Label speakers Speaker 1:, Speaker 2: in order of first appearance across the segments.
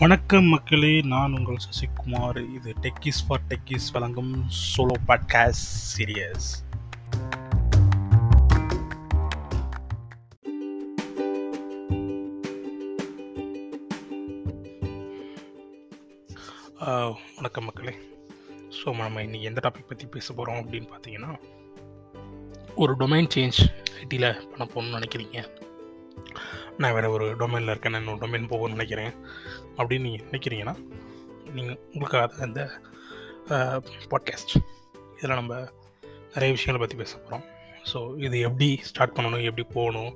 Speaker 1: வணக்கம் மக்களே நான் உங்கள் சசிகுமார். இது டெக்கிஸ் ஃபார் டெக்கிஸ் வழங்கும் சோலோ பாட்காஸ்ட் சீரியஸ் வணக்கம் மக்களே. ஸோ நம்ம இன்றைக்கி எந்த டாபிக் பற்றி பேச போகிறோம் அப்படின்னு பார்த்தீங்கன்னா ஒரு டொமைன் சேஞ்ச் ஐடியில் பண்ண போகணும்னு நினைக்கிறீங்க. நான் வேறு ஒரு டொமைனில் இருக்கேன் நான் இன்னொரு டொமைன் போகணும்னு நினைக்கிறேன். அப்படின்னு நீங்கள் நினைக்கிறீங்கன்னா நீங்கள் உங்களுக்காக அந்த பாட்காஸ்ட் இதில் நம்ம நிறைய விஷயங்களை பற்றி பேச போகிறோம் ஸோ இது எப்படி ஸ்டார்ட் பண்ணணும் எப்படி போகணும்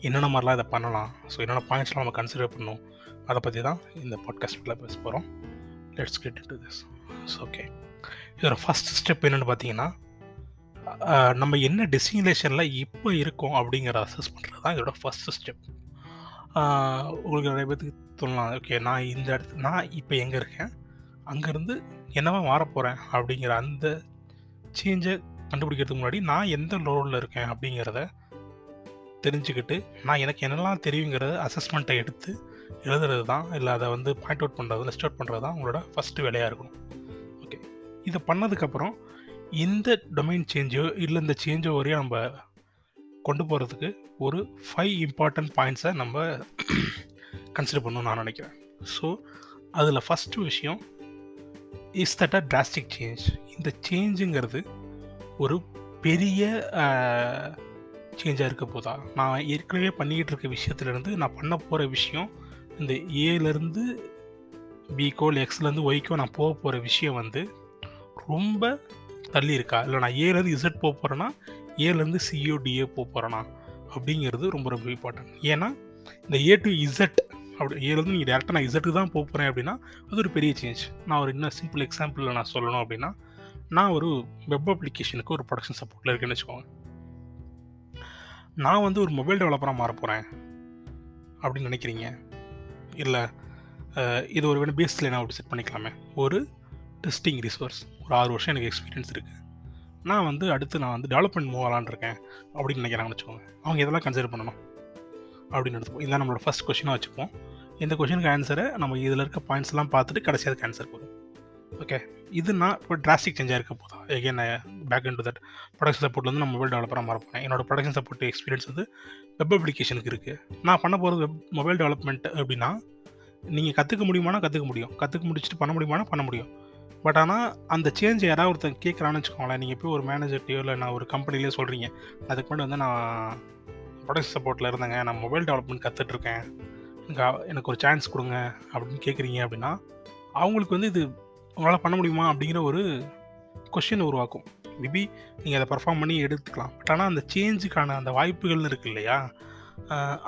Speaker 1: என்னென்ன மாதிரிலாம் இதை பண்ணலாம் ஸோ என்னென்ன பாயிண்ட்ஸ்லாம் நம்ம கன்சிடர் பண்ணணும் அதை பற்றி தான் இந்த பாட்காஸ்ட்டில் பேச போகிறோம் let's get to this okay இதோட ஃபஸ்ட் ஸ்டெப் என்னென்னு பார்த்தீங்கன்னா நம்ம என்ன டெஸ்டினேஷனில் இப்போ இருக்கோம் அப்படிங்கிற அசஸ் பண்ணுறது தான் இதோட ஃபஸ்ட் ஸ்டெப் உங்களுக்கு நிறைய பேர்த்துக்கு சொல்லலாம் ஓகே நான் இந்த இடத்து நான் இப்போ எங்கே இருக்கேன்? அங்கேருந்து என்னவா மாற போகிறேன் அப்படிங்கிற அந்த சேஞ்சை கண்டுபிடிக்கிறதுக்கு முன்னாடி நான் எந்த ரோலில் இருக்கேன் அப்படிங்கிறத தெரிஞ்சுக்கிட்டு நான் எனக்கு என்னெல்லாம் தெரியுங்கிறத அசஸ்மெண்ட்டை எடுத்து எழுதுறது தான். இல்லை அதை வந்து பாயிண்ட் அவுட் பண்ணுறது லிஸ்ட் அவுட் பண்ணுறது தான் உங்களோட ஃபஸ்ட்டு வேலையாக இருக்கணும். ஓகே. இதை பண்ணதுக்கப்புறம் இந்த டொமைன் சேஞ்சோ இல்லை இந்த சேஞ்சோ வரையும் நம்ம கொண்டு போகிறதுக்கு ஒரு ஃபைவ் இம்பார்ட்டன்ட் பாயிண்ட்ஸை நம்ம கன்சிடர் பண்ணணும்னு நான் நினைக்கிறேன். ஸோ அதில் ஃபஸ்ட்டு விஷயம் is that a drastic change இந்த சேஞ்சுங்கிறது ஒரு பெரிய சேஞ்சாக இருக்க போதா? நான் ஏற்கனவே பண்ணிக்கிட்டு இருக்க விஷயத்துலேருந்து நான் பண்ண போகிற விஷயம் இந்த ஏலேருந்து பிக்கோ இல்லை எக்ஸ்லேருந்து ஒய்க்கோ நான் போக போகிற விஷயம் வந்து ரொம்ப தள்ளி இருக்கா? இல்லை நான் ஏலேருந்து இசட் போக போகிறேன்னா ஏலேருந்து சிஓ டிஏ போக போகிறேனா அப்படிங்கிறது ரொம்ப ரொம்ப இம்பார்ட்டன்ட் ஏன்னா இந்த ஏ டு இசட் அப்படி ஏலேருந்து நீங்கள் டேரெக்டாக நான் இசட்டுக்கு தான் போக போகிறேன் அப்படின்னா அது ஒரு பெரிய சேஞ்ச் நான் ஒரு இன்னும் சிம்பிள் எக்ஸாம்பிளில் நான் சொல்லணும் அப்படின்னா நான் ஒரு வெப் அப்ளிகேஷனுக்கு ஒரு ப்ரொடக்ஷன் சப்போர்ட்டில் இருக்கேன்னு வச்சுக்கோங்க. நான் வந்து ஒரு மொபைல் டெவலப்பராக மாற போகிறேன் அப்படின்னு நினைக்கிறீங்க? இல்லை இது ஒரு வேணும் பேஸில் நான் அப்படி செட் பண்ணிக்கலாமே. ஒரு டெஸ்டிங் ரிசோர்ஸ் ஒரு ஆறு வருஷம் எனக்கு எக்ஸ்பீரியன்ஸ் இருக்குது நான் வந்து அடுத்து நான் வந்து டெவலப்மெண்ட் மூவ் ஆகலான்னு இருக்கேன் அப்படின்னு நினைக்கிறாங்கன்னு வச்சுக்கோங்க. அவங்க இதெல்லாம் கன்சிடர் பண்ணணும் அப்படின்னு எடுத்துப்போம். இதான் நம்மளோட ஃபஸ்ட் கொஷினாக வச்சுப்போம். இந்த கொஷினுக்கு ஆன்சரை நம்ம இதில் இருக்க பாயிண்ட்ஸ்லாம் பார்த்துட்டு கடைசியாக ஆன்சர் போதும். ஓகே இது நான் இப்போ டிராஸ்டிக் சேஞ்சாக இருக்க போதா? Again back in to that production சப்போர்ட்லேருந்து நான் மொபைல் டெவலப்பராக மாற போகிறேன் என்னோட ப்ரொடக்ஷன் சப்போர்ட் எக்ஸ்பீரியன்ஸ் வந்து வெப் அப்ளிகேஷனுக்கு இருக்குது நான் பண்ண போகிறது வெப் மொபைல் டெவலப்மெண்ட் அப்படின்னா நீங்கள் கற்றுக்க முடியுமானா கற்றுக்க முடியும். கற்றுக்க முடிச்சுட்டு பண்ண முடியுமானா பண்ண முடியும். பட் ஆனால் அந்த சேஞ்ச் யாராவது ஒருத்தன் கேட்குறான்னு வச்சுக்கோங்களேன். நீங்கள் போய் ஒரு மேனேஜர்ட்டையோ இல்லை நான் ஒரு கம்பெனிலேயே சொல்கிறீங்க அதுக்கு முன்னாடி வந்து நான் ப்ரொடக்ட் சப்போர்ட்டில் இருந்தேங்க. நான் மொபைல் டெவலப்மெண்ட் கற்றுட்ருக்கேன் எனக்கு எனக்கு ஒரு சான்ஸ் கொடுங்க அப்படின்னு கேட்குறீங்க அப்படின்னா அவங்களுக்கு வந்து இது உங்களால் பண்ண முடியுமா அப்படிங்கிற ஒரு கொஷின் உருவாக்கும். மேபி நீங்கள் அதை பர்ஃபார்ம் பண்ணி எடுத்துக்கலாம். பட் ஆனால் அந்த சேஞ்சுக்கான அந்த வாய்ப்புகள்னு இருக்குது இல்லையா?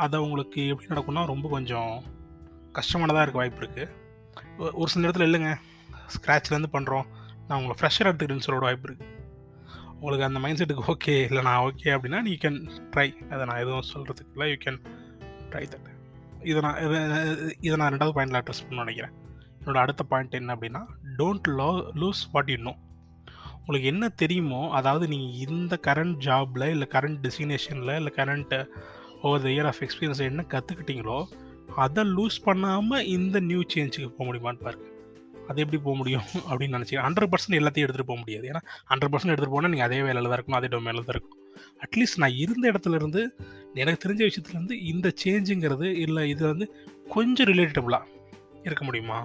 Speaker 1: அதை உங்களுக்கு எப்படி நடக்கும்னா ரொம்ப கொஞ்சம் கஷ்டமானதாக இருக்க வாய்ப்பு இருக்குது ஒரு சில நேரத்தில் இல்லைங்க. ஸ்க்ராட்ச்லேருந்து பண்ணுறோம் நான் உங்களை ஃப்ரெஷர் எடுத்துக்கிட்டேன்னு சொல்ல வாய்ப்பு இருக்குது உங்களுக்கு அந்த மைண்ட் செட்டுக்கு ஓகே இல்லை நான் ஓகே அப்படின்னா நீ கேன் ட்ரை அதை நான் எதுவும் சொல்கிறதுக்கு இல்லை யூ கேன் ட்ரை தட் இதை நான் இதை- இதை நான் ரெண்டாவது பாயிண்டில் அட்ரஸ் பண்ண நினைக்கிறேன். என்னோட அடுத்த பாயிண்ட் என்ன அப்படின்னா don't lo lose what you know உங்களுக்கு என்ன தெரியுமோ அதாவது நீங்கள் இந்த கரண்ட் ஜாபில் இல்லை கரண்ட் டெஸ்டினேஷனில் இல்லை current over the year of experience என்ன கற்றுக்கிட்டீங்களோ அதை லூஸ் பண்ணாமல் இந்த நியூ சேஞ்சுக்கு போக முடியுமான்னு பாருங்கள் அது எப்படி போக முடியும் அப்படின்னு நினச்சிக்கிறேன் ஹண்ட்ரட் பர்சன்ட் எல்லாத்தையும் எடுத்துகிட்டு போக முடியாது. ஏன்னா ஹண்ட்ரட் பர்சன்ட் எடுத்துகிட்டு போனால் நீங்கள் அதே வேலையில் தான் இருக்கணும் அதே டொமைனில் தான் இருக்கணும். அட்லீஸ்ட் நான் இருந்த இடத்துல இருந்து எனக்கு தெரிஞ்ச விஷயத்துலேருந்து இந்த சேஞ்சுங்கிறது இல்லை இது வந்து கொஞ்சம் ரிலேட்டபுளாக இருக்க முடியுமா?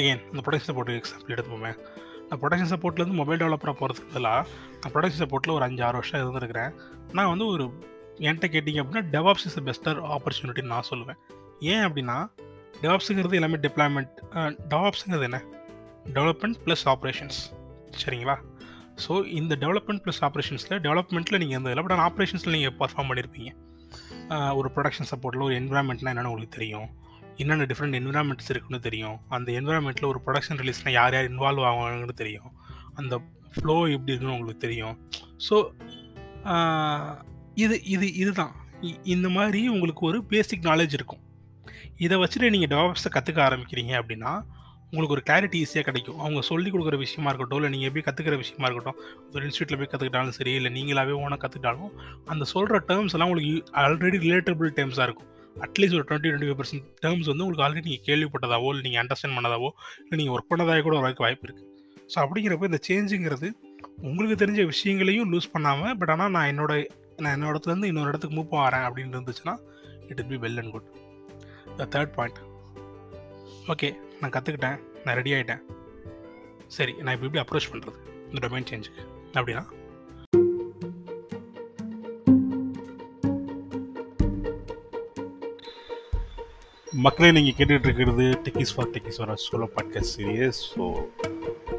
Speaker 1: எகெயின் இந்த ப்ரொடக்ஷன் சப்போர்ட் எக்ஸாம்பிள் எடுத்துப்போமே. நான் ப்ரொடக்ஷன் சப்போர்ட்லேருந்து மொபைல் டெவலப்பராக போகிறதுக்கு பதிலாக நான் ப்ரொடக்ஷன் சப்போர்ட்டில் ஒரு அஞ்சு ஆறு வருஷம் இருந்திருக்கிறேன். நான் வந்து ஒரு என்கிட்ட கேட்டிங்க அப்படின்னா டெவாப்ஸ் இஸ் பெஸ்டர் ஆப்பர்ச்சுனிட்டின்னு நான் சொல்லுவேன். ஏன் அப்படின்னா டாப்ஸுங்கிறது எல்லாமே டிப்ளாய்மெண்ட் டாப்ஸுங்கிறது என்ன? டெவலப்மெண்ட் ப்ளஸ் ஆப்ரேஷன்ஸ் சரிங்களா? ஸோ இந்த டெவலப்மெண்ட் ப்ளஸ் ஆப்ரேஷன்ஸில் டெவலப்மெண்ட்டில் நீங்கள் எந்த பட் ஆனால் ஆப்ரேஷன்ஸில் நீங்கள் பர்ஃபார்ம் பண்ணியிருப்பீங்க ஒரு ப்ரொடக்ஷன் சப்போர்ட்டில் ஒரு என்விரான்மெண்ட்னா என்னென்னு உங்களுக்கு தெரியும். என்னென்ன டிஃப்ரெண்ட் என்விரான்மெண்ட்ஸ் இருக்குன்னு தெரியும். அந்த என்விரான்மெண்ட்டில் ஒரு ப்ரொடக்ஷன் ரிலீஸ்னால் யார் யார் இன்வால்வ் ஆவாங்கன்னு தெரியும். அந்த ஃப்ளோ எப்படி இருக்குன்னு உங்களுக்கு தெரியும். ஸோ இது இது இதுதான். இ- இந்த மாதிரி உங்களுக்கு ஒரு பேசிக் நாலேஜ் இருக்கும். இதை வச்சுட்டு நீங்கள் டெவலப்ஸை கற்றுக்க ஆரம்பிக்கிறீங்க அப்படின்னா உங்களுக்கு ஒரு கிளாரிட்டி ஈஸியாக கிடைக்கும். அவங்க சொல்லி கொடுக்குற விஷயமா இருக்கட்டும் இல்லை நீங்கள் எப்படி கற்றுக்கிற விஷயமா இருக்கட்டும் ஒரு இன்ஸ்டியூட்டில் போய் கற்றுக்கிட்டாலும் சரி இல்லை நீங்களாவே ஓனாக கற்றுக்கிட்டாலும் அந்த சொல்கிற டேர்ம்ஸ் எல்லாம் உங்களுக்கு ஆல்ரெடி ரிலேட்டபிள் டேர்ம்ஸாக இருக்கும். அட்லீஸ்ட் ஒரு twenty twenty five percent terms வந்து உங்களுக்கு ஆல்ரெடி நீங்கள் கேள்விப்பட்டதாவோ இல்லை நீங்கள் அண்டர்ஸ்டாண்ட் பண்ணதாவோ இல்லை நீங்கள் ஒர்க் பண்ணதாக கூட வரக்கு வாய்ப்பு இருக்குது ஸோ அப்படிங்கிறப்ப இந்த சேஞ்சுங்கிறது உங்களுக்கு தெரிஞ்ச விஷயங்களையும் லூஸ் பண்ணாமல் பட் ஆனால் நான் என்னோட நான் என்னோட இடத்துலேருந்து இன்னொரு இடத்துக்கு மூவ் வரேன் அப்படின்னு இருந்துச்சுன்னா it it be well and good third point okay நான் கற்றுக்கிட்டேன் நான் ரெடி ஆகிட்டேன் சரி நான் இப்போ எப்படி அப்ரோச் பண்ணுறது இந்த டொமைன் சேஞ்சுக்கு அப்படின்னா? மக்களே நீங்கள் கேட்டுகிட்டு இருக்கிறது டெக்கிஸ் ஃபார் டெக்கிஸ் வர சோலோ பாட்காஸ்ட் சீரியஸ் ஸோ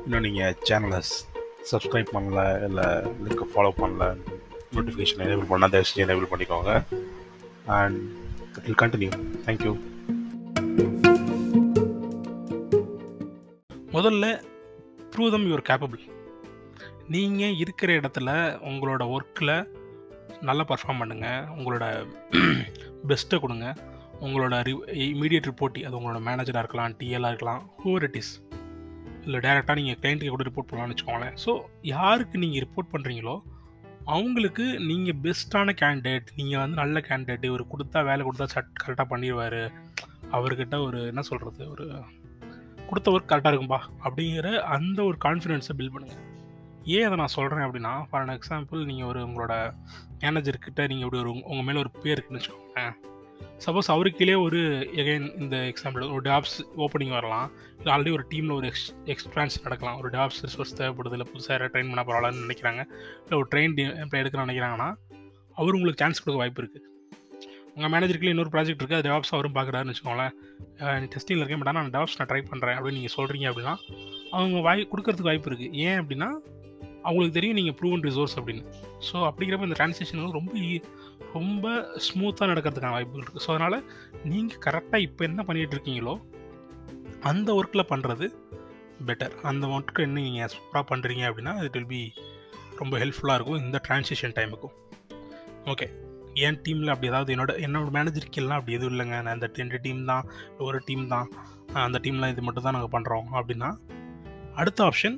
Speaker 1: இன்னும் நீங்கள் சேனலை சப்ஸ்கிரைப் பண்ணல இல்லை லிங்க்கை ஃபாலோ பண்ணல நோட்டிஃபிகேஷன் எனேபிள் பண்ணால் தயவு செஞ்சு எனேபிள் பண்ணிக்கோங்க. And it will continue thank you முதல்ல ப்ரூவ் தம் யுவர் கேப்பபிள் நீங்கள் இருக்கிற இடத்துல உங்களோட ஒர்க்கில் நல்லா பர்ஃபார்ம் பண்ணுங்கள் உங்களோட பெஸ்ட்டை கொடுங்க. உங்களோட ரி இமீடியட் ரிப்போர்ட்டி அது உங்களோட மேனேஜராக இருக்கலாம் டிஎல்லாக இருக்கலாம் ஹூவர் இட் இஸ் இல்லை டேரெக்டாக நீங்கள் கிளைண்ட்டுக்கு கூட ரிப்போர்ட் பண்ணலாம்னு வச்சுக்கோங்களேன். ஸோ யாருக்கு நீங்கள் ரிப்போர்ட் பண்ணுறீங்களோ அவங்களுக்கு நீங்கள் பெஸ்ட்டான கேண்டிடேட் நீங்கள் வந்து நல்ல கேண்டிடேட் இவர் கொடுத்தா வேலை கொடுத்தா சட் கரெக்டாக பண்ணிடுவார் அவர்கிட்ட ஒரு என்ன சொல்கிறது ஒரு கொடுத்த ஒர்க் கரெக்டாக இருக்கும்பா அப்படிங்கிற அந்த ஒரு கான்ஃபிடென்ஸை பில்ட் பண்ணுங்கள் ஏன் அதை நான் சொல்கிறேன் அப்படின்னா ஃபார் அன் எக்ஸாம்பிள் நீங்கள் ஒரு உங்களோட மேனேஜர்கிட்ட நீங்கள் இப்படி ஒரு உங்கள் மேலே ஒரு பேர் இருக்குன்னு வச்சுக்கோங்களேன். சப்போஸ் அவருக்கு ஒரு எகைன் இந்த எக்ஸாம்பிள் ஒரு டாப்ஸ் ஓப்பனிங் வரலாம். இல்லை ஆல்ரெடி ஒரு டீமில் ஒரு எக்ஸ் எக்ஸ்பிரான்ஸ் நடக்கலாம். ஒரு டாப்ஸ் ரிசோர்ஸ் தேவைப்படுது இல்லை புதுசாக ட்ரெயின் பண்ண போகிறாங்கன்னு நினைக்கிறாங்க. இல்லை ஒரு ட்ரெயின் எம்ப்ளாய் எடுக்கணும்னு நினைக்கிறாங்கன்னா அவர் உங்களுக்கு சான்ஸ் கொடுக்க வாய்ப்பு இருக்குது உங்கள் மேனேஜருக்குள்ள இன்னொரு ப்ராஜெக்ட் இருக்குது அது டெவாப்ஸ் அவரும் பார்க்குறாருன்னு வச்சுக்கோங்களேன். டெஸ்டிங்கில் இருக்கேன் பட் ஆனால் நான் டெவாப்ஸ் நான் ட்ரை பண்ணுறேன் அப்படின்னு நீங்கள் சொல்கிறீங்க அப்படின்னா அவங்க வாய் கொடுக்கறதுக்கு வாய்ப்பு இருக்குது ஏன் அப்படின்னா அவங்களுக்கு தெரியும் நீங்கள் ப்ரூவன் ரிசோர்ஸ் அப்படின்னு. ஸோ அப்படிங்கிறப்ப இந்த ட்ரான்ஸேஷன் வந்து ரொம்ப e-, ரொம்ப ஸ்மூத்தாக நடக்கிறதுக்கான வாய்ப்புகள் இருக்குது ஸோ அதனால் நீங்கள் கரெக்டாக இப்போ என்ன பண்ணிகிட்டு இருக்கீங்களோ அந்த ஒர்க்கில் பண்ணுறது பெட்டர் அந்த ஒர்க்கு என்ன நீங்கள் சூப்பராக பண்ணுறீங்க அப்படின்னா இட் வில் பி ரொம்ப ஹெல்ப்ஃபுல்லாக இருக்கும் இந்த ட்ரான்ஸேஷன் டைமுக்கும் ஓகே என் டீமில் அப்படி ஏதாவது என்னோட என்னோட மேனேஜருக்கெல்லாம் அப்படி எதுவும் இல்லைங்க. நான் இந்த ரெண்டு டீம் தான் ஒரு டீம் தான். அந்த டீம்லாம் இது மட்டும் தான் நாங்கள் பண்ணுறோம் அப்படின்னா அடுத்த ஆப்ஷன்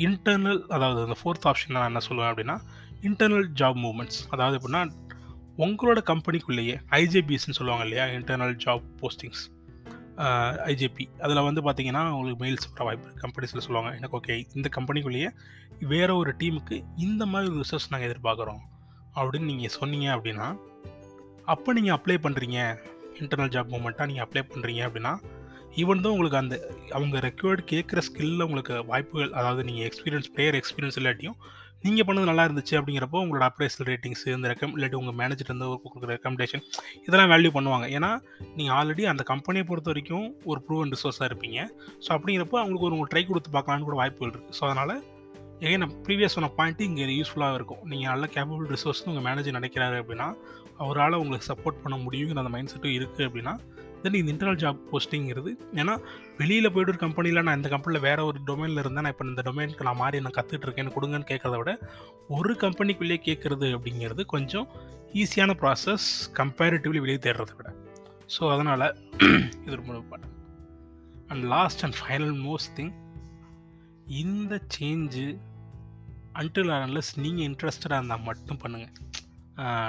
Speaker 1: இன்டர்னல் அதாவது அந்த ஃபோர்த் ஆப்ஷன் நான் என்ன சொல்லுவேன் அப்படின்னா இன்டர்னல் ஜாப் மூமெண்ட்ஸ் அதாவது எப்படின்னா உங்களோட கம்பெனிக்குள்ளேயே ஐஜேபிஎஸ்ன்னு சொல்லுவாங்க இல்லையா இன்டர்னல் ஜாப் போஸ்டிங்ஸ் ஐஜேபி அதில் வந்து பார்த்தீங்கன்னா உங்களுக்கு மெயில்ஸ் வர வாய்ப்பு இருக்குது கம்பெனிஸில் சொல்லுவாங்க எனக்கு ஓகே இந்த கம்பெனிக்குள்ளேயே வேறு ஒரு டீமுக்கு இந்த மாதிரி ஒரு ரிசர்ச் நாங்கள் எதிர்பார்க்குறோம். அப்படின்னு நீங்கள் சொன்னீங்க அப்படின்னா அப்போ நீங்கள் அப்ளை பண்ணுறீங்க இன்டர்னல் ஜாப் மூமெண்ட்டாக நீங்கள் அப்ளை பண்ணுறீங்க அப்படின்னா ஈவன் தான் உங்களுக்கு அந்த அவங்க ரெக்வயர்டு கேட்குற ஸ்கில்லில் உங்களுக்கு வாய்ப்புகள் அதாவது நீங்கள் எக்ஸ்பீரியன்ஸ் பிளேயர் எக்ஸ்பீரியன்ஸ் இல்லாட்டியும் நீங்கள் பண்ணது நல்லா இருந்துச்சு அப்படிங்கிறப்போ உங்களோட அப்ரைசல் ரேட்டிங்ஸ் இந்த ரெக்கம் இல்லாட்டி உங்கள் மேனேஜர் வந்து கொடுக்குற ரெக்கமெண்டேஷன் இதெல்லாம் வேல்யூ பண்ணுவாங்க. ஏன்னா நீங்கள் ஆல்ரெடி அந்த கம்பெனியை பொறுத்த வரைக்கும் ஒரு ப்ரூவன் ரிசோர்ஸாக இருப்பீங்க. ஸோ அப்படிங்கிறப்போ அவங்களுக்கு ஒரு உங்களுக்கு ட்ரை கொடுத்து பார்க்கலான்னு கூட வாய்ப்புகள் இருக்குது ஸோ அதனால் ஏன் ப்ரீவியஸ் சொன்ன பாயிண்ட்டு இங்கே யூஸ்ஃபுல்லாக இருக்கும். நீங்கள் நல்ல கேப்பபிள் ரிசோர்ஸ்னு உங்கள் மேனேஜர் நினைக்கிறாரு அப்படின்னா அவரால் உங்களுக்கு சப்போர்ட் பண்ண முடியுங்கிற அந்த மைண்ட் செட்டும் இருக்குது அப்படின்னா தென் இந்த இன்டர்னல் ஜாப் போஸ்டிங்கிறது ஏன்னா வெளியில் போய்ட்டு ஒரு கம்பெனியில் நான் இந்த கம்பெனியில் வேறு ஒரு டொமைனில் இருந்தேன். நான் இப்போ இந்த டொமைனுக்கு நான் மாறி நான் கற்றுட்டு இருக்கேன்னு கொடுங்கன்னு கேட்குறத விட ஒரு கம்பெனிக்குள்ளேயே கேட்குறது அப்படிங்கிறது கொஞ்சம் ஈஸியான ப்ராசஸ் கம்பேரிட்டிவ்லி வெளியே தேடுறதை விட. ஸோ அதனால் இது ரொம்ப important and last and final most thing இந்த சேஞ்சு அன்டில் அன்லஸ் நீங்கள் இன்ட்ரெஸ்டடாக இருந்தால் மட்டும் பண்ணுங்கள்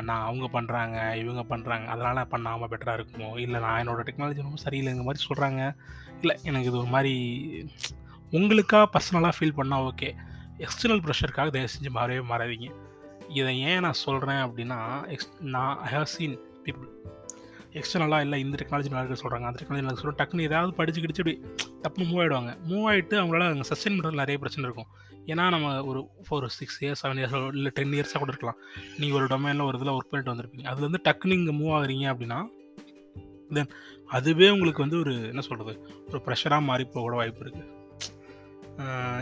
Speaker 1: நான் அவங்க பண்ணுறாங்க இவங்க பண்ணுறாங்க அதனால் பண்ணாமல் பெட்டராக இருக்குமோ? இல்லை நான் என்னோடய டெக்னாலஜி ரொம்ப சரியில்லைங்கிற மாதிரி சொல்கிறாங்க இல்லை எனக்கு இது ஒரு மாதிரி உங்களுக்காக பர்சனலாக ஃபீல் பண்ணால் ஓகே எக்ஸ்டர்னல் ப்ரெஷருக்காக தயவு செஞ்சு மாறவே மாறாதீங்க. இதை ஏன் நான் சொல்கிறேன் அப்படின்னா எக்ஸ் நான் ஐ ஹவ் சீன் பீப்புள் எக்ஸ்டர்னலாக இல்லை இந்த டெக்னாலஜி நல்லா சொல்கிறாங்க அந்த டெக்னாலஜி நல்லா சொல்கிறோம் டக்குன்னு ஏதாவது படிச்சு கிடிச்சு அப்படி தப்பு மூவ் ஆகிடுவாங்க மூவ் ஆகிட்டு அவங்களால அங்கே சஸ்டெயின் பண்ணுறது நிறைய பிரச்சனை இருக்கும். ஏன்னா நம்ம ஒரு four six years seven years இல்லை டென் இயர்ஸாக கூட இருக்கலாம். நீங்கள் ஒரு டொமைனில் ஒரு இதில் ஒர்க் பண்ணிட்டு வந்திருப்பீங்க. அதுலேருந்து டக்குன்னு இங்கே மூவ் ஆகுறீங்க அப்படின்னா தென் அதுவே உங்களுக்கு வந்து ஒரு என்ன சொல்கிறது ஒரு ப்ரெஷராக மாறி போக கூட வாய்ப்பு இருக்குது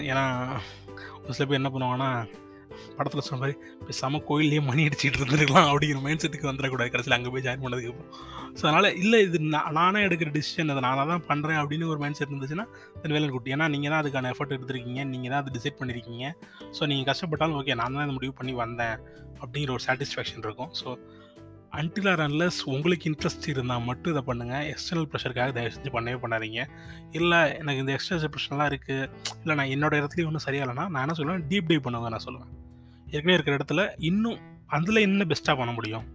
Speaker 1: ஏன்னா ஒரு சில பேர் என்ன பண்ணுவாங்கன்னா படத்தில் சொன்ன மாதிரி பேசாமல் கோயிலே மணி அடிச்சுட்டு இருந்துருக்கலாம் அப்படிங்கிற மைண்ட் செட்டுக்கு வந்துடக்கூடாது. கடைசியில் அங்கே போய் ஜாயின் பண்ணதுக்கப்புறம் ஸோ அதனால் இல்லை இது நான் நானே எடுக்கிற டிசிஷன் அதை. நானாக தான் பண்ணுறேன் அப்படின்னு ஒரு மைண்ட் செட் இருந்துச்சுன்னா தென் வேலன் குட்டி ஏன்னா நீங்கள் தான் அதுக்கான எஃபர்ட் எடுத்திருக்கீங்க. நீங்கள் தான் அதை டிசைட் பண்ணியிருக்கீங்க ஸோ நீங்கள் கஷ்டப்பட்டாலும் ஓகே நான் தான் இந்த முடிவு பண்ணி வந்தேன் அப்படிங்கிற ஒரு சாட்டிஸ்ஃபேக்ஷன் இருக்கும். ஸோ அன்டில் ஆர் அன்லஸ் உங்களுக்கு இன்ட்ரெஸ்ட் இருந்தால் மட்டும் இதை பண்ணுங்கள் எக்ஸ்டர்னல் ப்ரெஷருக்காக தயவு செஞ்சு பண்ணவே பண்ணாதீங்க. இல்லை எனக்கு இந்த எக்ஸ்டர்னல் ப்ரெஷர்லாம் இருக்குது இல்லை நான் என்னோடய இடத்துலையும் ஒன்றும் சரியாகலைன்னா இல்லைனா நான் என்ன சொல்லுவேன்? டீப் டைவ் பண்ணுவேன் நான் சொல்லுவேன். ஏற்கனவே இருக்கிற இடத்துல இன்னும் அதில் என்ன பெஸ்ட்டாக பண்ண முடியும்?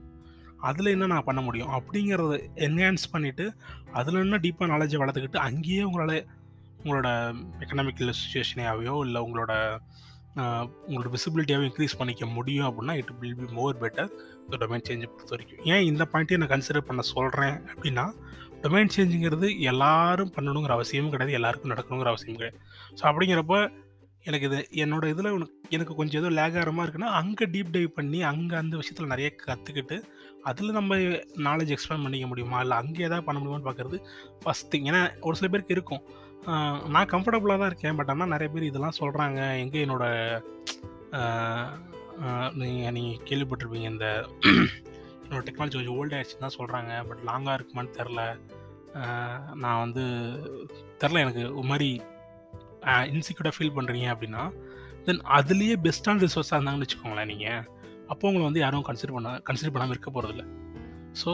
Speaker 1: அதில் என்ன நான் பண்ண முடியும்? அப்படிங்கிறத என்ஹான்ஸ் பண்ணிவிட்டு அதில் என்ன டீப்பாக நாலேஜை வளர்த்துக்கிட்டு அங்கேயே உங்களால் உங்களோட எக்கனாமிக்கல் சுச்சுவேஷனையாவையோ இல்லை உங்களோட உங்களோட விசிபிலிட்டியாகவும் இன்க்ரீஸ் பண்ணிக்க முடியும் அப்படின்னா it will be more better domain சேஞ்சை பொறுத்த வரைக்கும். ஏன் இந்த பாயிண்ட்டையும் நான் கன்சிடர் பண்ண சொல்கிறேன் அப்படின்னா டொமைன் சேஞ்சுங்கிறது எல்லாரும் பண்ணணுங்கிற அவசியமும் கிடையாது எல்லாருக்கும் நடக்கணுங்கிற அவசியம் கிடையாது. ஸோ அப்படிங்கிறப்ப எனக்கு இது என்னோட இதில் எனக்கு கொஞ்சம் ஏதோ லேகாரமாக இருக்குன்னா அங்கே டீப் டைவ் பண்ணி அங்கே அந்த விஷயத்தில் நிறைய கற்றுக்கிட்டு அதில் நம்ம நாலேஜ் எக்ஸ்பேண்ட் பண்ணிக்க முடியுமா? இல்லை அங்கே ஏதாவது பண்ண முடியுமான்னு பார்க்குறது ஃபஸ்ட் திங் ஏன்னா ஒரு சில பேருக்கு இருக்கும். நான் கம்ஃபர்டபுளாக தான் இருக்கேன் பட் ஆனால் நிறைய பேர் இதெல்லாம் சொல்கிறாங்க எங்கே என்னோட நீங்கள் நீங்கள் கேள்விப்பட்டிருப்பீங்க இந்த என்னோடய டெக்னாலஜி கொஞ்சம் ஓல்ட் ஆயிடுச்சுன்னு தான் சொல்கிறாங்க பட் லாங்காக இருக்குமான்னு தெரில நான் வந்து தெரில எனக்கு ஒரு மாதிரி இன்சிக்யூர்டாக ஃபீல் பண்ணுறீங்க அப்படின்னா தென் அதுலேயே பெஸ்ட்டான ரிசோர்ஸாக இருந்தாங்கன்னு வச்சுக்கோங்களேன் நீங்கள் அப்போ உங்களை வந்து யாரும் கன்சிடர் பண்ண கன்சிடர் பண்ணாமல் இருக்க போகிறதில்ல ஸோ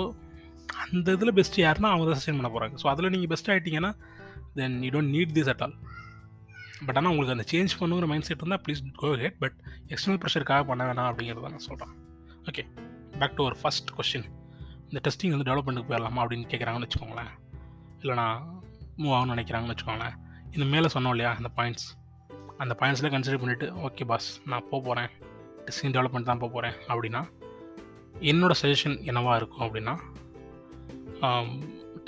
Speaker 1: அந்த இதில் பெஸ்ட் யாருன்னா அவங்க தான் சஸ்டைன் பண்ண போகிறாங்க ஸோ அதில் நீங்கள் best ஆகிட்டீங்கன்னா then you don't need this at all but ஆனால் உங்களுக்கு அந்த சேஞ்ச் பண்ணுங்கிற மைண்ட் செட் இருந்தால் please go ahead but external ப்ரெஷருக்காக பண்ண வேணாம் அப்படிங்கிறத நான் சொல்கிறேன் ஓகே பேக் டு ஒரு ஃபஸ்ட் கொஸ்டின் இந்த டெஸ்டிங் வந்து டெவலப்மெண்ட்டுக்கு போயிடலாமா அப்படின்னு கேட்குறாங்கன்னு வச்சுக்கோங்களேன். இல்லைனா மூவ் ஆகணும்னு நினைக்கிறாங்கன்னு வச்சுக்கோங்களேன். இந்த மேலே சொன்னோம் இல்லையா அந்த பாயிண்ட்ஸ் அந்த பாயிண்ட்ஸில் கன்சிடர் பண்ணிவிட்டு ஓகே பாஸ் நான் போக போகிறேன் டிசைன் டெவலப்மெண்ட் தான் போக போகிறேன் அப்படின்னா என்னோடய சஜஷன் என்னவாக இருக்கும் அப்படின்னா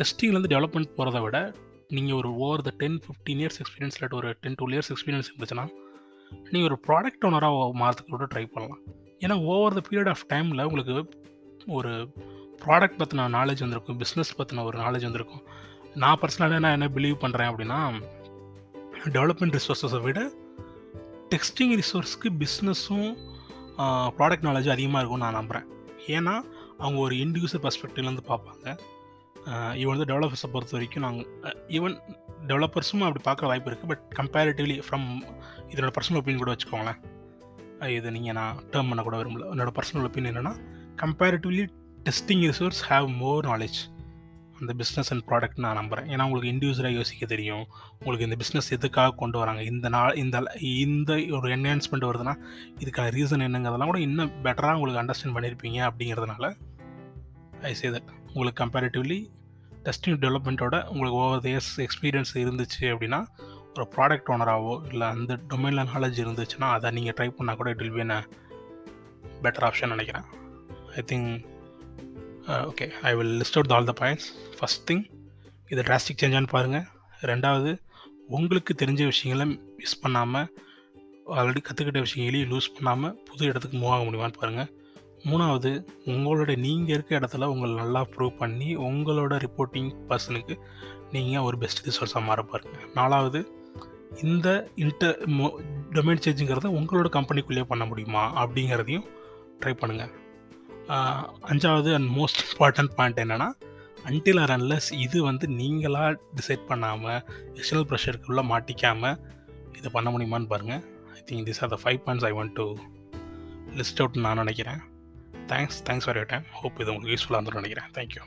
Speaker 1: டெஸ்டிங்லேருந்து டெவலப்மெண்ட் போகிறத விட நீங்கள் ஒரு over the ten fifteen years experience இல்லாட்டி ஒரு டென் டுவெல் இயர்ஸ் எக்ஸ்பீரியன்ஸ் இருந்துச்சுன்னா நீங்கள் ஒரு ப்ராடக்ட் ஓனராக மாறதுக்கு கூட ட்ரை பண்ணலாம். ஏன்னா ஓவர் த பீரியட் ஆஃப் டைமில் உங்களுக்கு ஒரு ப்ராடக்ட் பற்றின நாலேஜ் வந்திருக்கும் பிஸ்னஸ் பற்றின ஒரு நாலேஜ் வந்திருக்கும். நான் பர்சனலாக நான் என்ன பிலீவ் பண்ணுறேன் அப்படின்னா டெவலப்மெண்ட் ரிசோர்ஸஸை விட டெக்ஸ்டிங் ரிசோர்ஸ்க்கு பிஸ்னஸும் ப்ராடக்ட் நாலேஜும் அதிகமாக இருக்கும்னு நான் நம்புகிறேன் ஏன்னா அவங்க ஒரு இண்டிவிஜுவல் பர்ஸ்பெக்டிவ்லேருந்து பார்ப்பாங்க. இவன் வந்து டெவலப்பர்ஸை பொறுத்த வரைக்கும் நாங்கள் ஈவன் டெவலப்பர்ஸும் அப்படி பார்க்குற வாய்ப்பு இருக்குது பட் கம்பேரிட்டிவ்லி ஃப்ரம் இதனோட பர்சனல் ஒப்பீனியன் கூட வச்சுக்கோங்களேன். இது நீங்கள் நான் டேர்ம் பண்ண கூட விரும்பல. என்னோடய பர்சனல் ஒப்பீனியன் என்னென்னா comparatively testing resource have more knowledge இந்த பிஸ்னஸ் அண்ட் ப்ராடக்ட் நான் நம்புகிறேன் ஏன்னா உங்களுக்கு இண்டிவிஜுவலாக யோசிக்க தெரியும். உங்களுக்கு இந்த பிஸ்னஸ் எதுக்காக கொண்டு வராங்க? இந்த நாள் இந்த இந்த ஒரு என்ஹான்ஸ்மெண்ட் வருதுன்னா இதுக்கான ரீசன் என்னங்கிறதெல்லாம் கூட இன்னும் பெட்டராக உங்களுக்கு அண்டர்ஸ்டாண்ட் பண்ணியிருப்பீங்க அப்படிங்கிறதுனால ஐ சே தட் உங்களுக்கு கம்பேரிட்டிவ்லி டெஸ்டிங் டெவலப்மெண்ட்டோட உங்களுக்கு ஓவர் இயர்ஸ் எக்ஸ்பீரியன்ஸ் இருந்துச்சு அப்படின்னா ஒரு ப்ராடக்ட் ஓனராகவோ இல்லை அந்த டொமைனில் நாலேஜ் இருந்துச்சுன்னா அதை நீங்கள் ட்ரை பண்ணால் கூட it will be better option நினைக்கிறேன். I think okay I will list out all the points first thing இது டிராஸ்டிக் சேஞ்சான்னு பாருங்கள் ரெண்டாவது உங்களுக்கு தெரிஞ்ச விஷயங்களை மிஸ் பண்ணாமல் ஆல்ரெடி கற்றுக்கிட்ட விஷயங்களையும் லூஸ் பண்ணாமல் புது இடத்துக்கு மூவ் ஆக முடியுமான்னு பாருங்கள் மூணாவது உங்களோட நீங்கள் இருக்க இடத்துல உங்களை நல்லா ப்ரூவ் பண்ணி உங்களோட ரிப்போர்ட்டிங் பர்சனுக்கு நீங்கள் ஒரு பெஸ்ட் ரிசோர்ஸாக மாற பாருங்கள் நாலாவது இந்த இன்டர் டொமைன் சேஞ்சுங்கிறத உங்களோட கம்பெனிக்குள்ளேயே பண்ண முடியுமா அப்படிங்கிறதையும் ட்ரை பண்ணுங்கள் அஞ்சாவது அண்ட் மோஸ்ட் இம்பார்ட்டன்ட் பாயிண்ட் என்னென்னா அன்டில் ஆர் அன்லஸ் இது வந்து நீங்களாக டிசைட் பண்ணாமல் எக்ஸ்டர்னல் ப்ரெஷருக்குள்ளே மாட்டிக்காமல் இதை பண்ண முடியுமான்னு பாருங்கள் I think this are the five points I want to list out நான் நினைக்கிறேன். Thanks thanks for your time hope இது உங்களுக்கு யூஸ்ஃபுல்லாக இருந்துன்னு நினைக்கிறேன். தேங்க்யூ